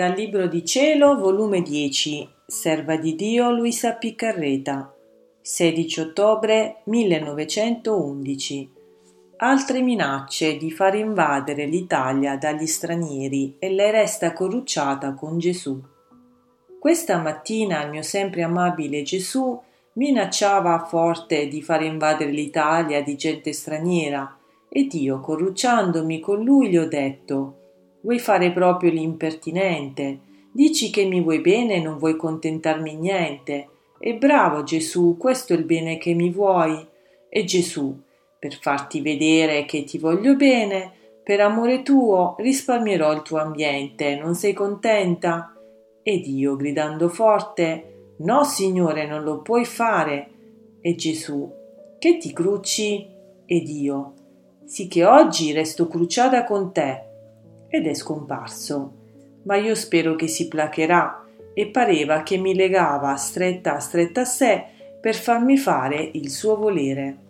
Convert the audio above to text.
Dal Libro di Cielo, volume 10, Serva di Dio Luisa Piccarreta, 16 ottobre 1911. Altre minacce di far invadere l'Italia dagli stranieri e lei resta corrucciata con Gesù. Questa mattina il mio sempre amabile Gesù minacciava forte di far invadere l'Italia di gente straniera ed io, corrucciandomi con lui, gli ho detto Vuoi fare proprio l'impertinente? Dici che mi vuoi bene e non vuoi contentarmi niente. E bravo Gesù, questo è il bene che mi vuoi. E Gesù, per farti vedere che ti voglio bene, per amore tuo risparmierò il tuo ambiente, non sei contenta? Ed io, gridando forte, No, Signore, non lo puoi fare. E Gesù, che ti crucci? Ed io, sì che oggi resto cruciata con te ed è scomparso. Ma io spero che si placherà e pareva che mi legava stretta stretta a sé per farmi fare il suo volere.